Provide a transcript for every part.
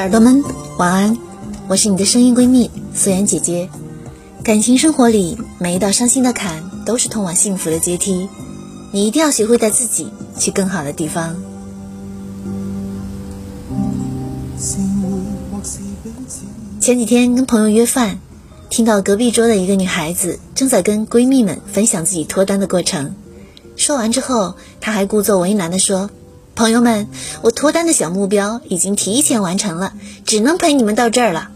耳朵们，晚安！我是你的声音闺蜜素颜姐姐。感情生活里，每一道伤心的坎都是通往幸福的阶梯，你一定要学会带自己去更好的地方。前几天跟朋友约饭，听到隔壁桌的一个女孩子正在跟闺蜜们分享自己脱单的过程。说完之后，她还故作为难地说。朋友们，我脱单的小目标已经提前完成了，只能陪你们到这儿了。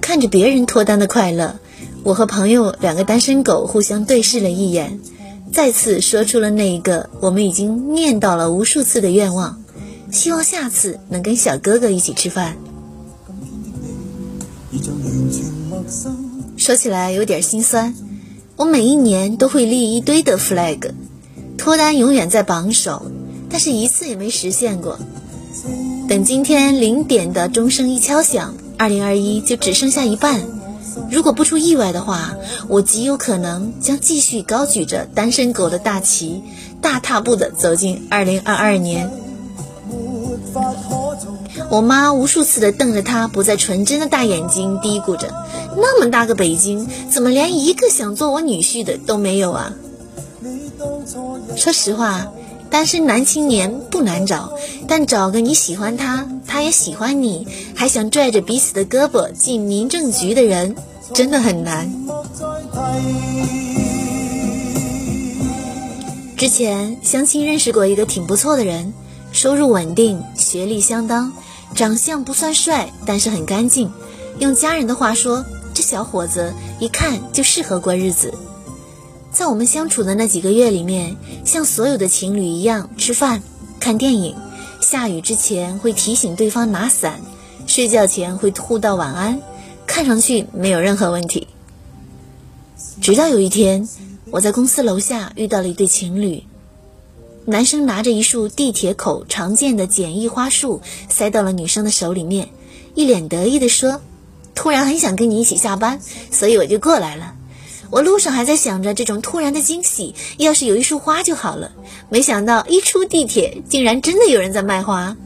看着别人脱单的快乐，我和朋友两个单身狗互相对视了一眼，再次说出了那一个我们已经念叨了无数次的愿望：希望下次能跟小哥哥一起吃饭。说起来有点心酸，我每一年都会立一堆的 flag，脱单永远在榜首。但是一次也没实现过。等今天零点的钟声一敲响，二零二一就只剩下一半。如果不出意外的话，我极有可能将继续高举着单身狗的大旗，大踏步的走进二零二二年。我妈无数次的瞪着他不再纯真的大眼睛，嘀咕着：“那么大个北京，怎么连一个想做我女婿的都没有啊？”说实话。单身男青年不难找，但找个你喜欢他，他也喜欢你，还想拽着彼此的胳膊进民政局的人，真的很难。之前相亲认识过一个挺不错的人，收入稳定，学历相当，长相不算帅，但是很干净。用家人的话说，这小伙子一看就适合过日子。在我们相处的那几个月里面，像所有的情侣一样吃饭、看电影，下雨之前会提醒对方拿伞，睡觉前会互道晚安，看上去没有任何问题。直到有一天，我在公司楼下遇到了一对情侣，男生拿着一束地铁口常见的简易花束塞到了女生的手里面，一脸得意地说：“突然很想跟你一起下班，所以我就过来了。”我路上还在想着这种突然的惊喜，要是有一束花就好了。没想到一出地铁，竟然真的有人在卖花。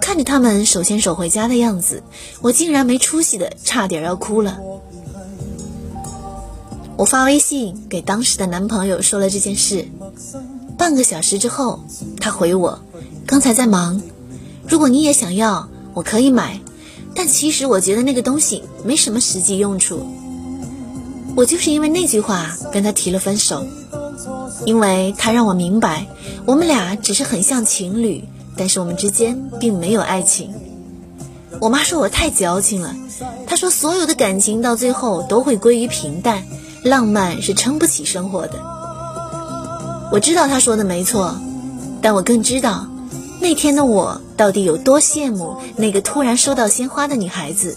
看着他们手牵手回家的样子，我竟然没出息的差点要哭了。我发微信给当时的男朋友说了这件事，半个小时之后，他回我：“刚才在忙，如果你也想要，我可以买，但其实我觉得那个东西没什么实际用处。”我就是因为那句话跟他提了分手，因为他让我明白，我们俩只是很像情侣，但是我们之间并没有爱情。我妈说我太矫情了，她说所有的感情到最后都会归于平淡，浪漫是撑不起生活的。我知道她说的没错，但我更知道，那天的我到底有多羡慕那个突然收到鲜花的女孩子，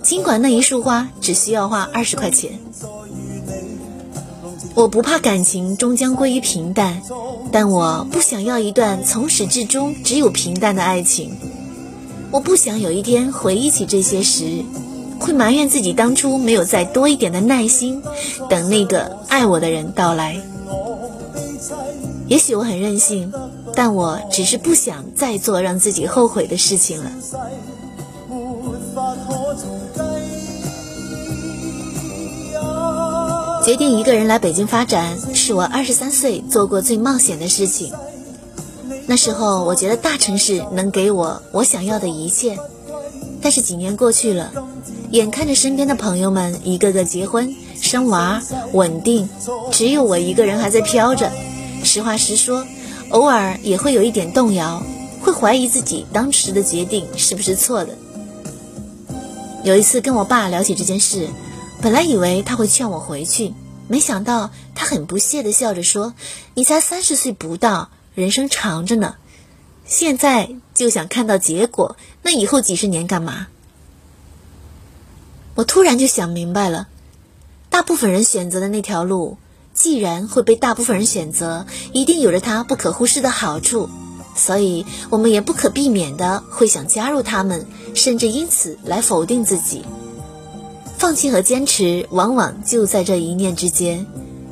尽管那一束花只需要花二十块钱。我不怕感情终将归于平淡，但我不想要一段从始至终只有平淡的爱情。我不想有一天回忆起这些时，会埋怨自己当初没有再多一点的耐心，等那个爱我的人到来。也许我很任性，但我只是不想再做让自己后悔的事情了。决定一个人来北京发展，是我二十三岁做过最冒险的事情。那时候我觉得大城市能给我我想要的一切，但是几年过去了，眼看着身边的朋友们一个个结婚生娃稳定，只有我一个人还在飘着。实话实说，偶尔也会有一点动摇，会怀疑自己当时的决定是不是错的。有一次跟我爸聊起这件事。本来以为他会劝我回去，没想到他很不屑地笑着说：“你才三十岁不到，人生长着呢，现在就想看到结果，那以后几十年干嘛？”我突然就想明白了，大部分人选择的那条路，既然会被大部分人选择，一定有着它不可忽视的好处，所以我们也不可避免的会想加入他们，甚至因此来否定自己。放弃和坚持，往往就在这一念之间。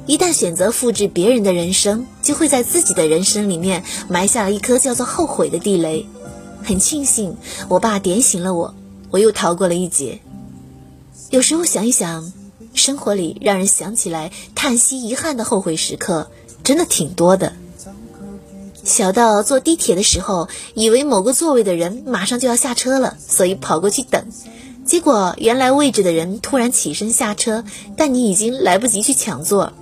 一旦选择复制别人的人生，就会在自己的人生里面埋下了一颗叫做后悔的地雷。很庆幸我爸点醒了我，我又逃过了一劫。有时候想一想，生活里让人想起来叹息遗憾的后悔时刻，真的挺多的。小到坐地铁的时候，以为某个座位的人马上就要下车了，所以跑过去等，结果原来位置的人突然起身下车，但你已经来不及去抢座。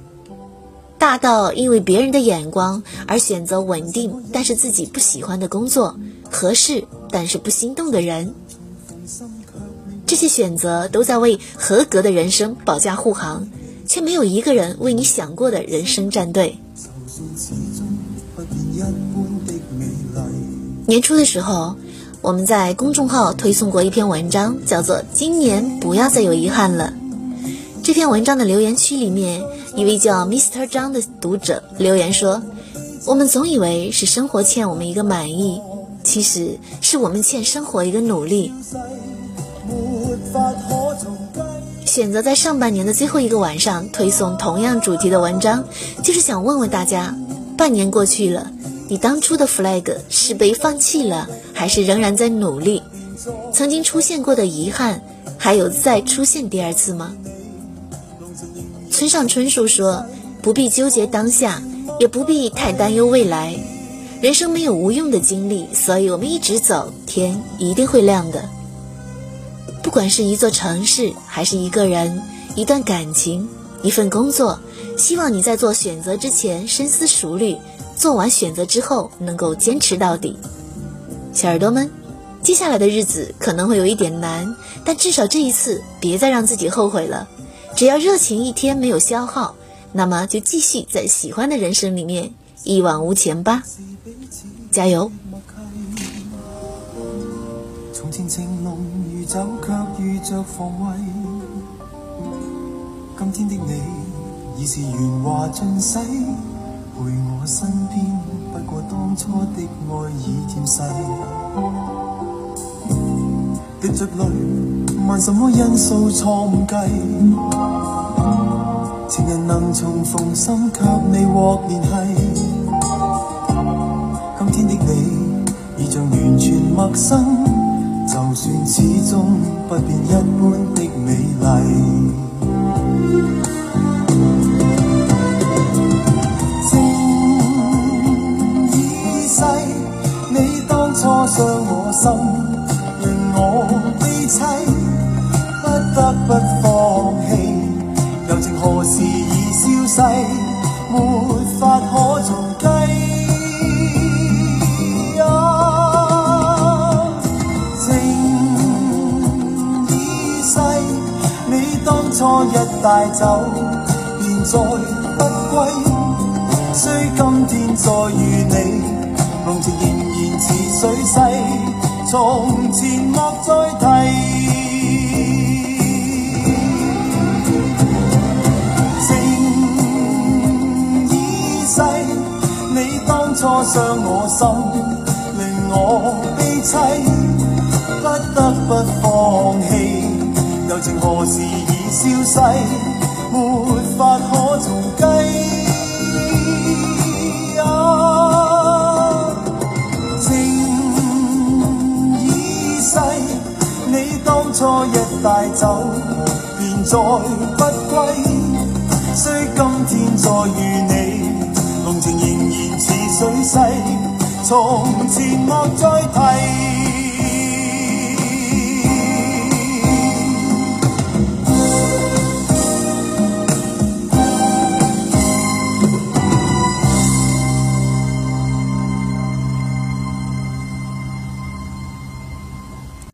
大到因为别人的眼光而选择稳定但是自己不喜欢的工作，合适但是不心动的人，这些选择都在为合格的人生保驾护航，却没有一个人为你想过的人生站队。年初的时候，我们在公众号推送过一篇文章，叫做《今年不要再有遗憾了》。这篇文章的留言区里面，一位叫 Mr 张的读者留言说：“我们总以为是生活欠我们一个满意，其实是我们欠生活一个努力。”选择在上半年的最后一个晚上推送同样主题的文章，就是想问问大家：半年过去了，你当初的 flag 是被放弃了，还是仍然在努力？曾经出现过的遗憾，还有再出现第二次吗？村上春树说：“不必纠结当下，也不必太担忧未来。人生没有无用的经历，所以我们一直走，天一定会亮的。不管是一座城市，还是一个人、一段感情、一份工作，希望你在做选择之前深思熟虑，做完选择之后能够坚持到底。小耳朵们，接下来的日子可能会有一点难，但至少这一次别再让自己后悔了。”只要热情一天没有消耗，那么就继续在喜欢的人生里面一往无前吧，加油！从前情浓如酒，却遇着防卫。今天的你已是圆滑尽洗，陪我身边，不过当初的爱已渐逝。滴着泪，问什么因素错误计？情人能重逢，心却未获联系。今天的你，已像完全陌生，就算始终不变一般的美丽。心令。我悲凄，不得不放弃。柔情何时已消逝，没法可重计。情已逝，你当初一带走，便再不归。虽今天再遇你，浓情仍然似水逝。从前莫再提，情已逝，你当初伤我心，令我悲凄，不得不放弃。柔情何时已消逝，没法可重计。走，便再不归。虽今天再遇你，浓情仍然似水逝。从前莫再。